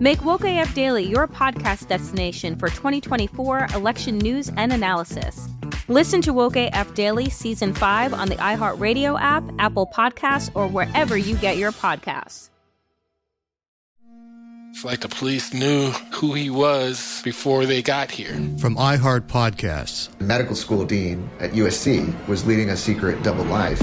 Make Woke AF Daily your podcast destination for 2024 election news and analysis. Listen to Woke AF Daily Season 5 on the iHeartRadio app, Apple Podcasts, or wherever you get your podcasts. It's like the police knew who he was before they got here. From iHeart Podcasts. the Medical school dean at USC was leading a secret double life.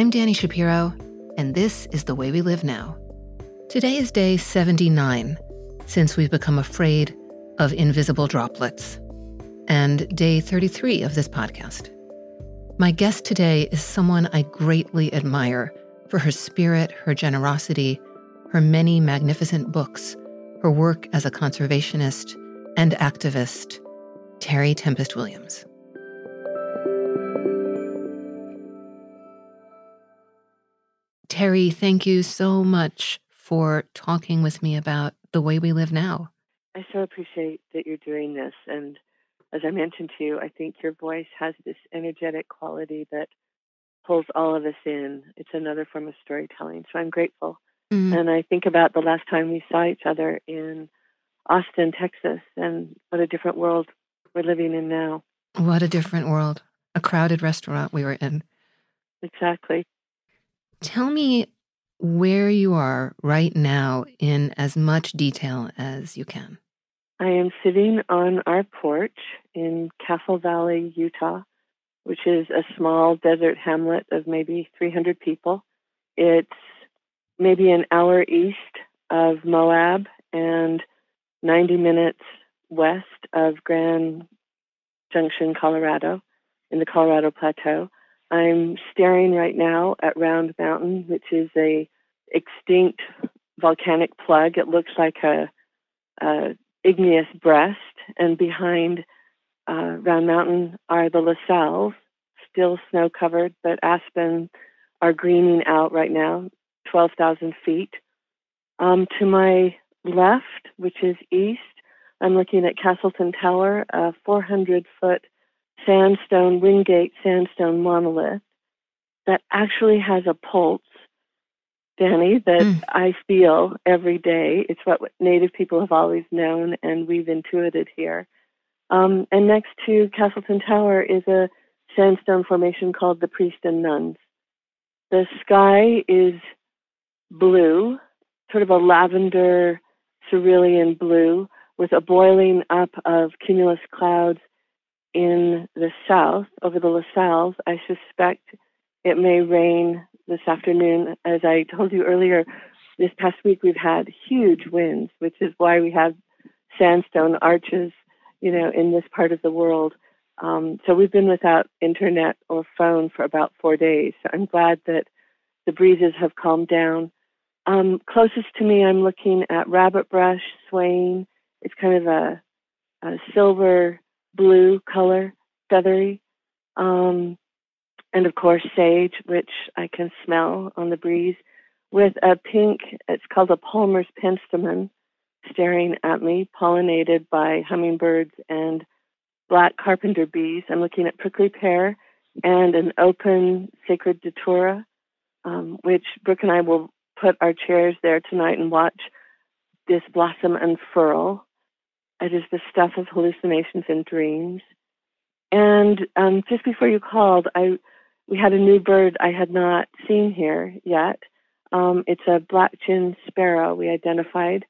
I'm Dani Shapiro, and this is The Way We Live Now. Today is day 79 since we've become afraid of invisible droplets, and day 33 of this podcast. My guest today is someone I greatly admire for her spirit, her generosity, her many magnificent books, her work as a conservationist and activist, Terry Tempest Williams. Terry, thank you so much for talking with me about the way we live now. I so appreciate that you're doing this. And as I mentioned to you, I think your voice has this energetic quality that pulls all of us in. It's another form of storytelling. So I'm grateful. Mm-hmm. And I think about the last time we saw each other in Austin, Texas, and what a different world we're living in now. What a different world. A crowded restaurant we were in. Exactly. Tell me where you are right now in as much detail as you can. I am sitting on our porch in Castle Valley, Utah, which is a small desert hamlet of maybe 300 people. It's maybe an hour east of Moab and 90 minutes west of Grand Junction, Colorado, in the Colorado Plateau. I'm staring right now at Round Mountain, which is a extinct volcanic plug. It looks like a, a igneous breast, and behind uh, Round Mountain are the La Sals, still snow covered, but aspen are greening out right now, 12,000 feet. Um, to my left, which is east, I'm looking at Castleton Tower, a 400 foot sandstone, Wingate sandstone monolith that actually has a pulse, Dani, that mm. I feel every day. It's what Native people have always known, and we've intuited here. Um, and next to Castleton Tower is a sandstone formation called the Priest and Nuns. The sky is blue, sort of a lavender cerulean blue, with a boiling up of cumulus clouds in the south over the La Sals. I suspect it may rain this afternoon. As I told you earlier, this past week we've had huge winds, which is why we have sandstone arches you know, in this part of the world. Um, so we've been without internet or phone for about four days. So I'm glad that the breezes have calmed down. Um, closest to me, I'm looking at rabbit brush swaying. It's kind of a, a silver blue color, feathery. Um, and of course, sage, which I can smell on the breeze, with a pink, it's called a Palmer's penstemon, staring at me, pollinated by hummingbirds and black carpenter bees. I'm looking at prickly pear and an open sacred datura, um, which Brooke and I will put our chairs there tonight and watch this blossom unfurl. It is the stuff of hallucinations and dreams. And um, just before you called, I we had a new bird I had not seen here yet. Um, it's a black chin sparrow we identified.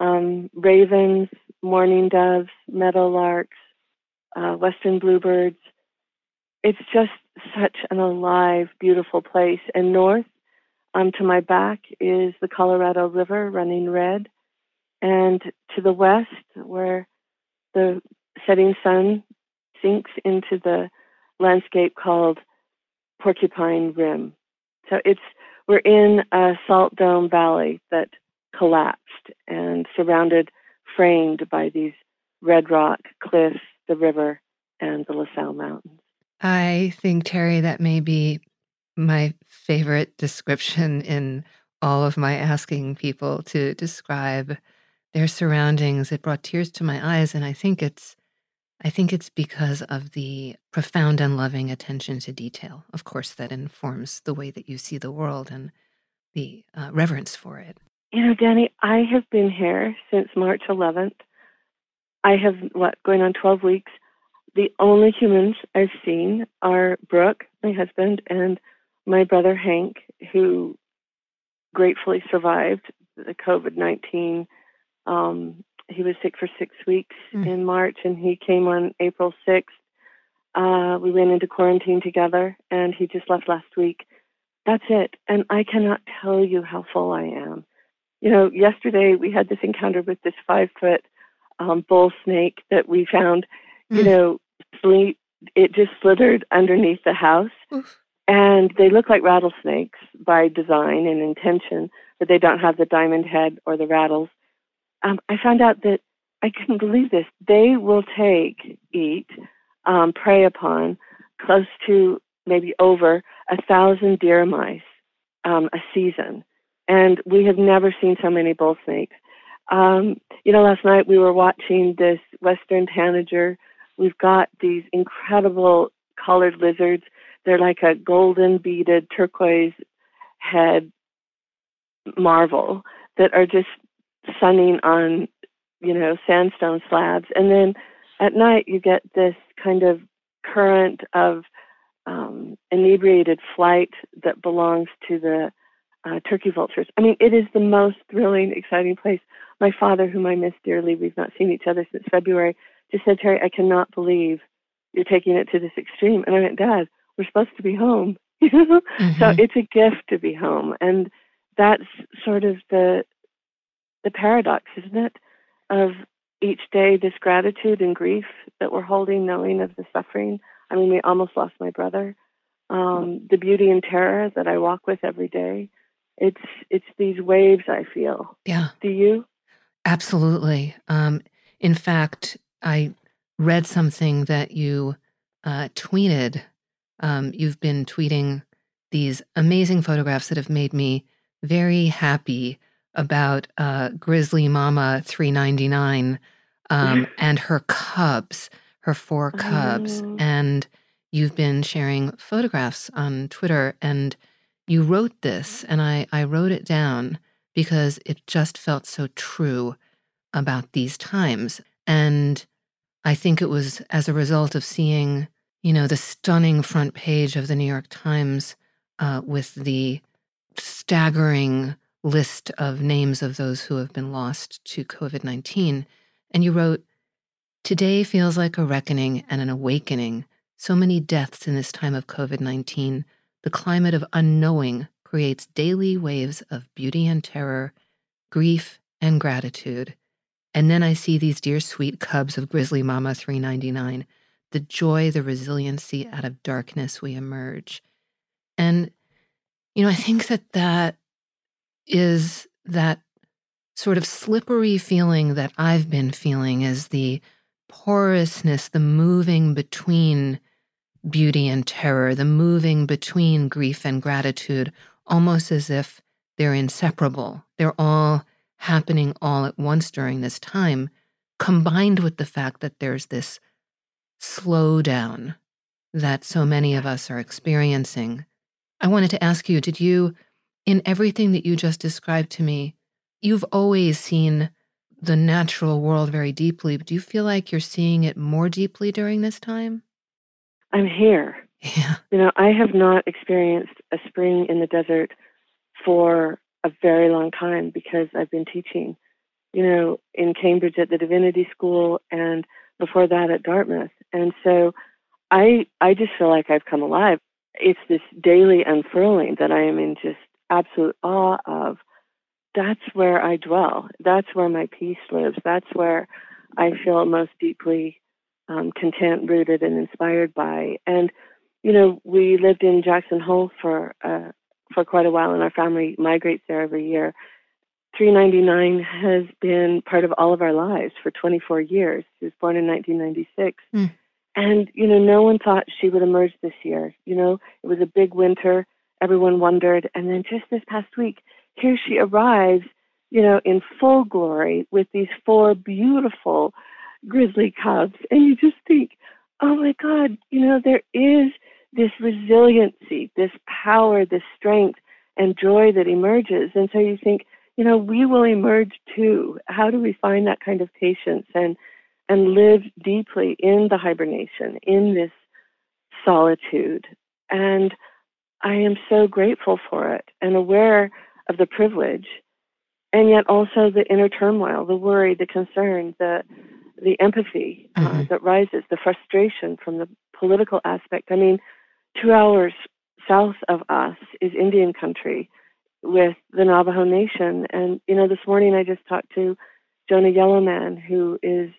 Um, ravens, mourning doves, meadowlarks, uh, western bluebirds. It's just such an alive, beautiful place. And north, um, to my back, is the Colorado River running red. And to the west, where the setting sun sinks into the landscape called Porcupine Rim. So it's we're in a salt dome valley that collapsed and surrounded, framed by these red rock cliffs, the river, and the La Sal Mountains. I think, Terry, that may be my favorite description in all of my asking people to describe their surroundings. It brought tears to my eyes, and I think it's I think it's because of the profound and loving attention to detail, of course, that informs the way that you see the world and the uh, reverence for it. You know, Dani, I have been here since March 11th. I have, what, going on 12 weeks. The only humans I've seen are Brooke, my husband, and my brother Hank, who gratefully survived the COVID 19 um, he was sick for six weeks mm. in March, and he came on April 6th. Uh, we went into quarantine together, and he just left last week. That's it. And I cannot tell you how full I am. You know, yesterday we had this encounter with this five foot um, bull snake that we found, mm. you know, sleep. It just slithered underneath the house. Oof. And they look like rattlesnakes by design and intention, but they don't have the diamond head or the rattles um, I found out that I couldn't believe this. They will take, eat, um, prey upon close to maybe over a thousand deer mice um, a season. And we have never seen so many bull snakes. Um, you know, last night we were watching this western tanager. We've got these incredible colored lizards. They're like a golden beaded turquoise head marvel that are just sunning on, you know, sandstone slabs. And then at night you get this kind of current of um, inebriated flight that belongs to the uh, turkey vultures. I mean, it is the most thrilling, exciting place. My father, whom I miss dearly, we've not seen each other since February, just said, Terry, I cannot believe you're taking it to this extreme. And I went, Dad, we're supposed to be home. mm-hmm. So it's a gift to be home. And that's sort of the the paradox, isn't it, of each day this gratitude and grief that we're holding, knowing of the suffering. I mean, we almost lost my brother. Um, the beauty and terror that I walk with every day. It's it's these waves I feel. Yeah. Do you? Absolutely. Um, in fact, I read something that you uh, tweeted. Um, you've been tweeting these amazing photographs that have made me very happy about uh, Grizzly Mama 399 um, and her cubs, her four cubs. Oh. And you've been sharing photographs on Twitter. And you wrote this, and I, I wrote it down because it just felt so true about these times. And I think it was as a result of seeing, you know, the stunning front page of the New York Times uh, with the staggering list of names of those who have been lost to COVID 19. And you wrote, Today feels like a reckoning and an awakening. So many deaths in this time of COVID 19. The climate of unknowing creates daily waves of beauty and terror, grief and gratitude. And then I see these dear sweet cubs of Grizzly Mama 399, the joy, the resiliency out of darkness we emerge. And, you know, I think that that is that sort of slippery feeling that I've been feeling is the porousness, the moving between beauty and terror, the moving between grief and gratitude, almost as if they're inseparable. They're all happening all at once during this time, combined with the fact that there's this slowdown that so many of us are experiencing. I wanted to ask you did you, in everything that you just described to me, you've always seen the natural world very deeply, but do you feel like you're seeing it more deeply during this time? I'm here. Yeah. You know, I have not experienced a spring in the desert for a very long time because I've been teaching, you know, in Cambridge at the Divinity School and before that at Dartmouth. And so I I just feel like I've come alive. It's this daily unfurling that I am in just absolute awe of. That's where I dwell. That's where my peace lives. That's where I feel most deeply um, content, rooted, and inspired by. And you know, we lived in Jackson Hole for uh, for quite a while, and our family migrates there every year. 399 has been part of all of our lives for 24 years. She was born in 1996. Mm. And, you know, no one thought she would emerge this year. You know, it was a big winter. Everyone wondered. And then just this past week, here she arrives, you know, in full glory with these four beautiful grizzly cubs. And you just think, oh my God, you know, there is this resiliency, this power, this strength and joy that emerges. And so you think, you know, we will emerge too. How do we find that kind of patience and and live deeply in the hibernation, in this solitude? And I am so grateful for it and aware of the privilege and yet also the inner turmoil, the worry, the concern, the the empathy uh, mm-hmm. that rises, the frustration from the political aspect. I mean, two hours south of us is Indian country with the Navajo Nation. And, you know, this morning I just talked to Jonah Yellowman, who is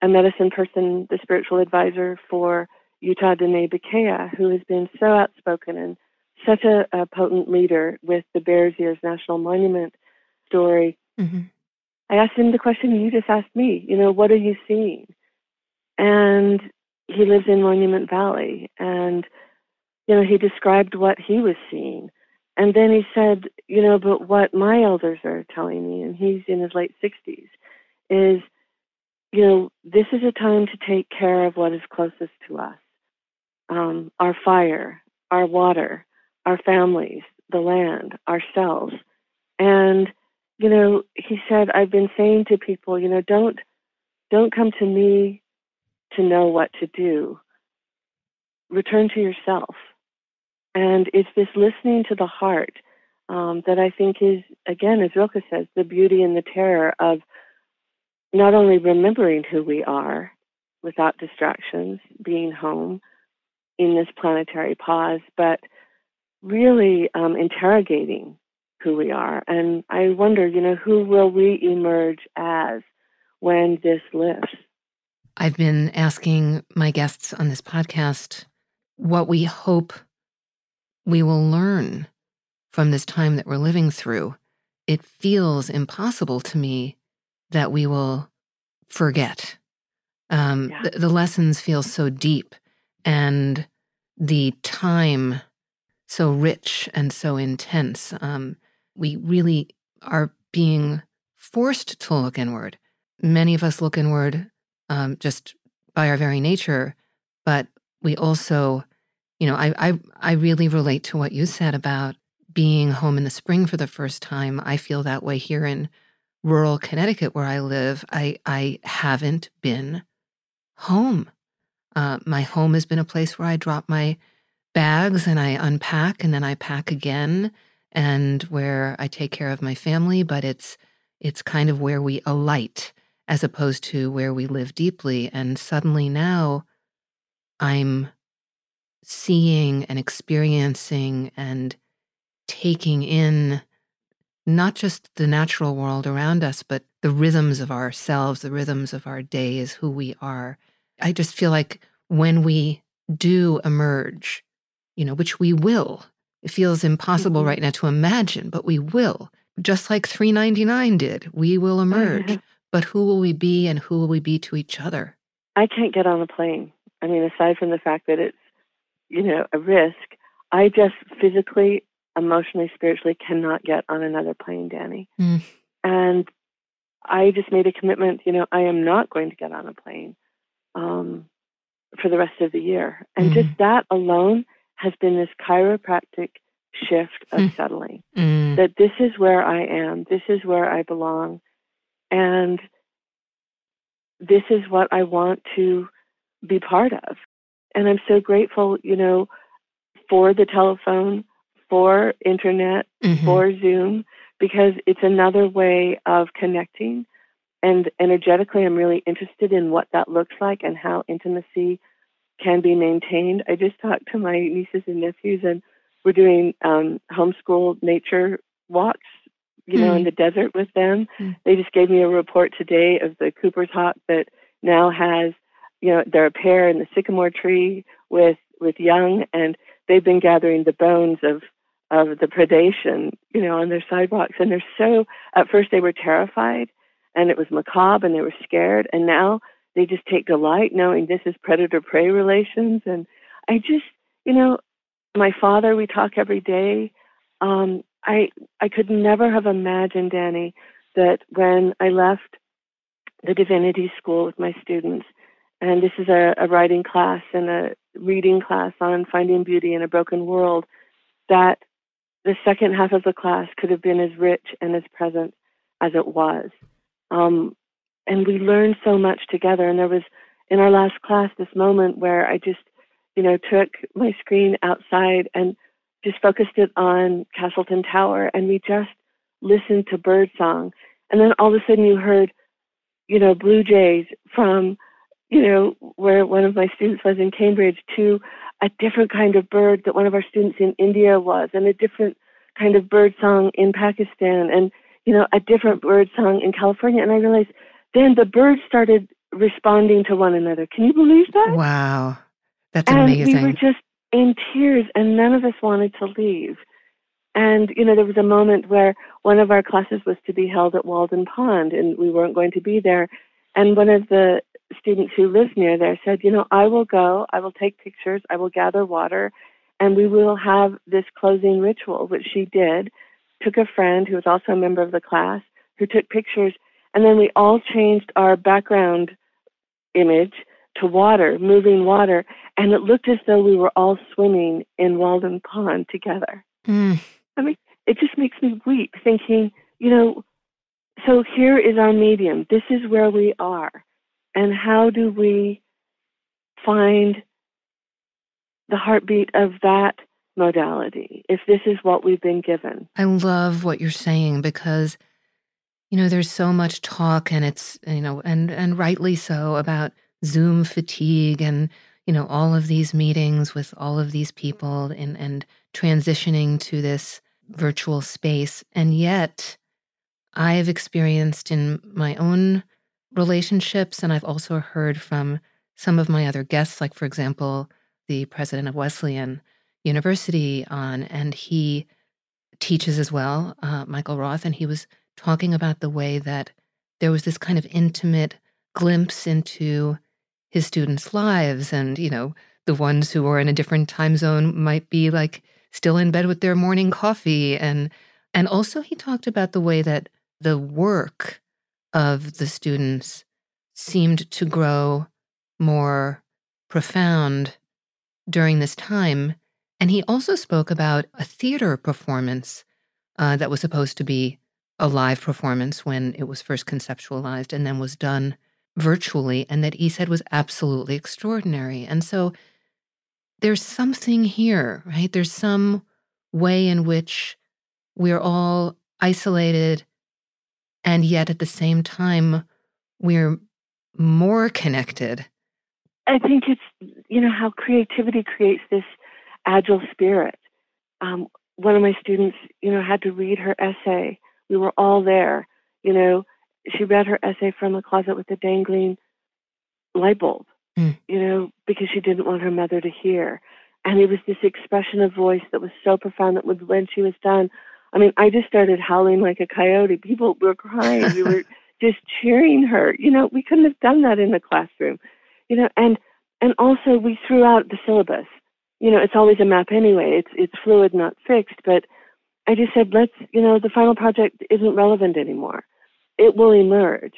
a medicine person, the spiritual advisor for Utah Diné Bikéyah, who has been so outspoken and such a, a potent leader with the Bears Ears National Monument story. Mm-hmm. I asked him the question you just asked me, you know, what are you seeing? And he lives in Monument Valley. And you know, he described what he was seeing. And then he said, you know, but what my elders are telling me, and he's in his late 60s, is, you know, this is a time to take care of what is closest to us um, our fire, our water, our families, the land, ourselves. And, you know, he said, I've been saying to people, you know, don't don't come to me to know what to do. Return to yourself and it's this listening to the heart um, that I think is, again, as Rilke says, the beauty and the terror of not only remembering who we are without distractions, being home in this planetary pause, but really um, interrogating who we are. And I wonder, you know, who will we emerge as when this lifts? I've been asking my guests on this podcast what we hope we will learn from this time that we're living through. It feels impossible to me that we will forget. Um, yeah. the, the lessons feel so deep and the time so rich and so intense. Um, we really are being forced to look inward. Many of us look inward um, just by our very nature, but we also you know, I, I I really relate to what you said about being home in the spring for the first time. I feel that way here in rural Connecticut where I live. I I haven't been home. Uh, my home has been a place where I drop my bags and I unpack and then I pack again, and where I take care of my family. But it's it's kind of where we alight as opposed to where we live deeply. And suddenly now, I'm seeing and experiencing and taking in not just the natural world around us, but the rhythms of ourselves, the rhythms of our days, who we are. I just feel like when we do emerge, you know, which we will, it feels impossible mm-hmm. right now to imagine, but we will. Just like 399 did, we will emerge. Mm-hmm. But who will we be and who will we be to each other? I can't get on a plane. I mean, aside from the fact that it's you know, a risk. I just physically, emotionally, spiritually cannot get on another plane, Dani. Mm. And I just made a commitment, you know, I am not going to get on a plane. Um, for the rest of the year. And mm. just that alone has been this chiropractic shift of mm. settling mm. that this is where I am, this is where I belong, and this is what I want to be part of. And I'm so grateful, you know, for the telephone, for internet, mm-hmm. for Zoom, because it's another way of connecting. And energetically, I'm really interested in what that looks like and how intimacy can be maintained. I just talked to my nieces and nephews, and we're doing um, homeschool nature walks, you know, mm. in the desert with them. Mm. They just gave me a report today of the Cooper's hawk that now has, you know, they're a pair in the sycamore tree with with young, and they've been gathering the bones of of the predation, you know, on their sidewalks, and they're so. At first, they were terrified, and it was macabre, and they were scared, and now they just take delight knowing this is predator prey relations. And I just, you know, my father, we talk every day. Um, I I could never have imagined, Dani, that when I left the divinity school with my students, and this is a, a writing class and a reading class on finding beauty in a broken world, that the second half of the class could have been as rich and as present as it was. Um, and we learned so much together. And there was in our last class this moment where I just, you know, took my screen outside and just focused it on Castleton Tower, and we just listened to bird song. And then all of a sudden, you heard, you know, blue jays from, you know, where one of my students was in Cambridge to a different kind of bird that one of our students in India was, and a different kind of bird song in Pakistan, and you know, a different bird song in California. And I realized then the birds started responding to one another. Can you believe that? Wow. That's and amazing. We were just in tears and none of us wanted to leave. And, you know, there was a moment where one of our classes was to be held at Walden Pond and we weren't going to be there. And one of the students who lives near there said, you know, I will go, I will take pictures, I will gather water, and we will have this closing ritual, which she did. Took a friend who was also a member of the class who took pictures and then we all changed our background image to water, moving water, and it looked as though we were all swimming in Walden Pond together. Mm. I mean, it just makes me weep thinking, you know, so here is our medium. This is where we are. And how do we find the heartbeat of that modality if this is what we've been given? I love what you're saying because you know, there's so much talk and it's, you know, and and rightly so about Zoom fatigue and, you know, all of these meetings with all of these people and and transitioning to this virtual space. And yet I've experienced in my own relationships and I've also heard from some of my other guests, like for example, the president of Wesleyan University on, and he teaches as well, uh, Michael Roth, and he was talking about the way that there was this kind of intimate glimpse into his students' lives. And, you know, the ones who are in a different time zone might be like still in bed with their morning coffee. And, and also, he talked about the way that the work of the students seemed to grow more profound during this time. And he also spoke about a theater performance uh, that was supposed to be a live performance when it was first conceptualized and then was done virtually, and that he said was absolutely extraordinary. And so there's something here, right? There's some way in which we're all isolated, and yet at the same time, we're more connected. I think it's, you know, how creativity creates this agile spirit. Um, one of my students, you know, had to read her essay we were all there. You know, she read her essay from a closet with a dangling light bulb, mm. you know, because she didn't want her mother to hear. And it was this expression of voice that was so profound that when she was done, I mean, I just started howling like a coyote. People were crying. we were just cheering her. You know, we couldn't have done that in the classroom. You know, and and also we threw out the syllabus. You know, it's always a map anyway. It's it's fluid, not fixed. But I just said, let's, you know, the final project isn't relevant anymore. It will emerge.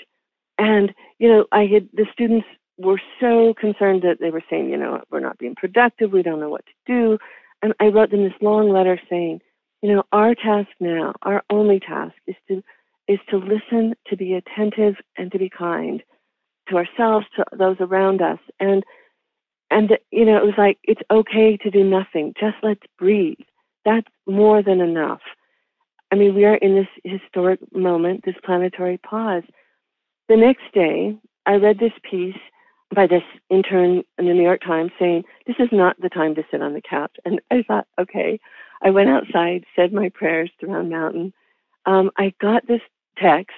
And, you know, I had the students were so concerned that they were saying, you know, we're not being productive, we don't know what to do. And I wrote them this long letter saying, you know, our task now, our only task is to is to listen, to be attentive and to be kind to ourselves, to those around us. And and you know, it was like it's okay to do nothing. Just let's breathe. That's more than enough. I mean, we are in this historic moment, this planetary pause. The next day, I read this piece by this intern in the New York Times saying, This is not the time to sit on the couch. And I thought, okay. I went outside, said my prayers to Round Mountain. Um, I got this text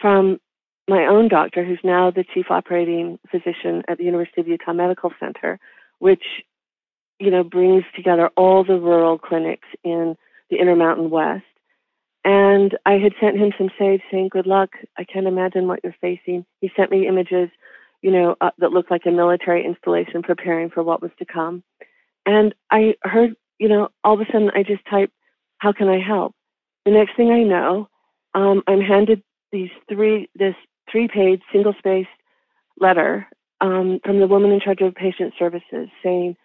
from my own doctor, who's now the chief operating physician at the University of Utah Medical Center, which you know brings together all the rural clinics in the Intermountain West. And I had sent him some sage saying, "Good luck. I can't imagine what you're facing." He sent me images, you know, uh, that looked like a military installation preparing for what was to come. And I heard, you know, all of a sudden I just typed, "How can I help?" The next thing I know, um, I'm handed these three this three page single spaced letter um, from the woman in charge of patient services saying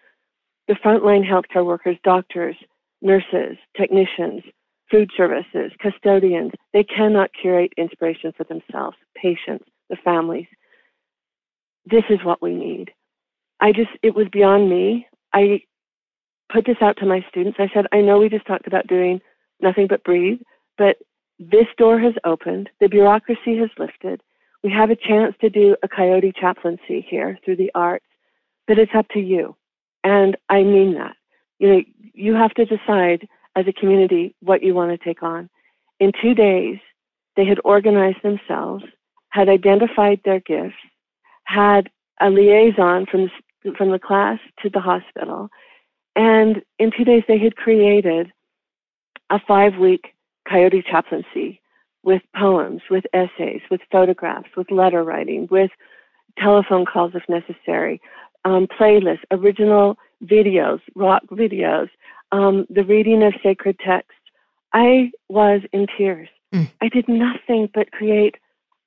the frontline healthcare workers, doctors, nurses, technicians, food services, custodians, they cannot curate inspiration for themselves, patients, the families. This is what we need. I just, it was beyond me. I put this out to my students. I said, I know we just talked about doing nothing but breathe, but this door has opened. The bureaucracy has lifted. We have a chance to do a coyote chaplaincy here through the arts, but it's up to you. And I mean that. You know, you have to decide as a community what you want to take on. In two days, they had organized themselves, had identified their gifts, had a liaison from the, from the class to the hospital, and in two days they had created a five week coyote chaplaincy with poems, with essays, with photographs, with letter writing, with telephone calls if necessary, um, playlists, original videos, rock videos, um, the reading of sacred texts. I was in tears. Mm. I did nothing but create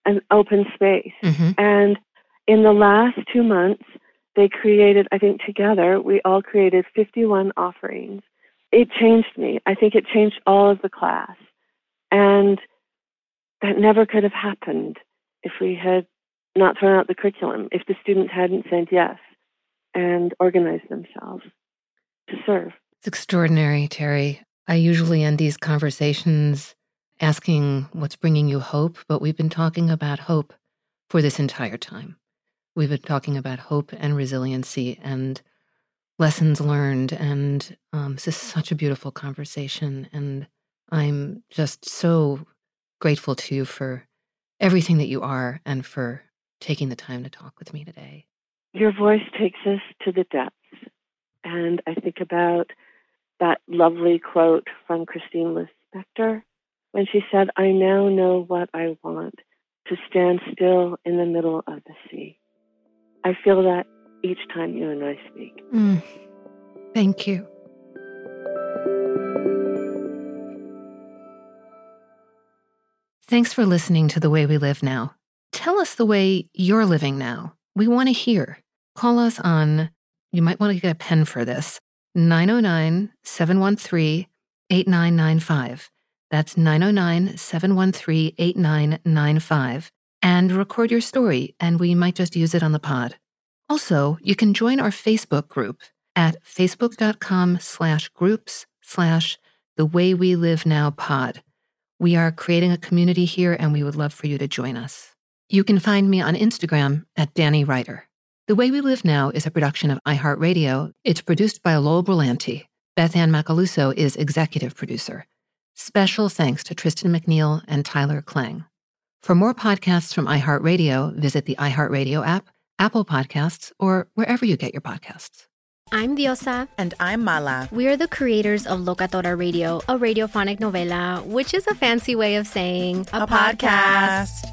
an open space. Mm-hmm. And in the last two months, they created, I think together, we all created 51 offerings. It changed me. I think it changed all of the class. And that never could have happened if we had not thrown out the curriculum, if the students hadn't said yes and organize themselves to serve. It's extraordinary, Terry. I usually end these conversations asking what's bringing you hope, but we've been talking about hope for this entire time. We've been talking about hope and resiliency and lessons learned. And um, this is such a beautiful conversation. And I'm just so grateful to you for everything that you are and for taking the time to talk with me today. Your voice takes us to the depths. And I think about that lovely quote from Clarice Lispector when she said, I now know what I want to stand still in the middle of the sea. I feel that each time you and I speak. Mm. Thank you. Thanks for listening to The Way We Live Now. Tell us the way you're living now. We want to hear. Call us on, you might want to get a pen for this, 909 713 8995. That's 909 713 8995. And record your story, and we might just use it on the pod. Also, you can join our Facebook group at facebook.com slash groups slash the way we live now pod. We are creating a community here and we would love for you to join us. You can find me on Instagram at Danny Ryder. The Way We Live Now is a production of iHeartRadio. It's produced by Lowell Brillante. Beth Ann Macaluso is executive producer. Special thanks to Tristan McNeil and Tyler Klang. For more podcasts from iHeartRadio, visit the iHeartRadio app, Apple Podcasts, or wherever you get your podcasts. I'm Diosa. And I'm Mala. We are the creators of Locatora Radio, a radiophonic novela, which is a fancy way of saying a, a podcast. podcast.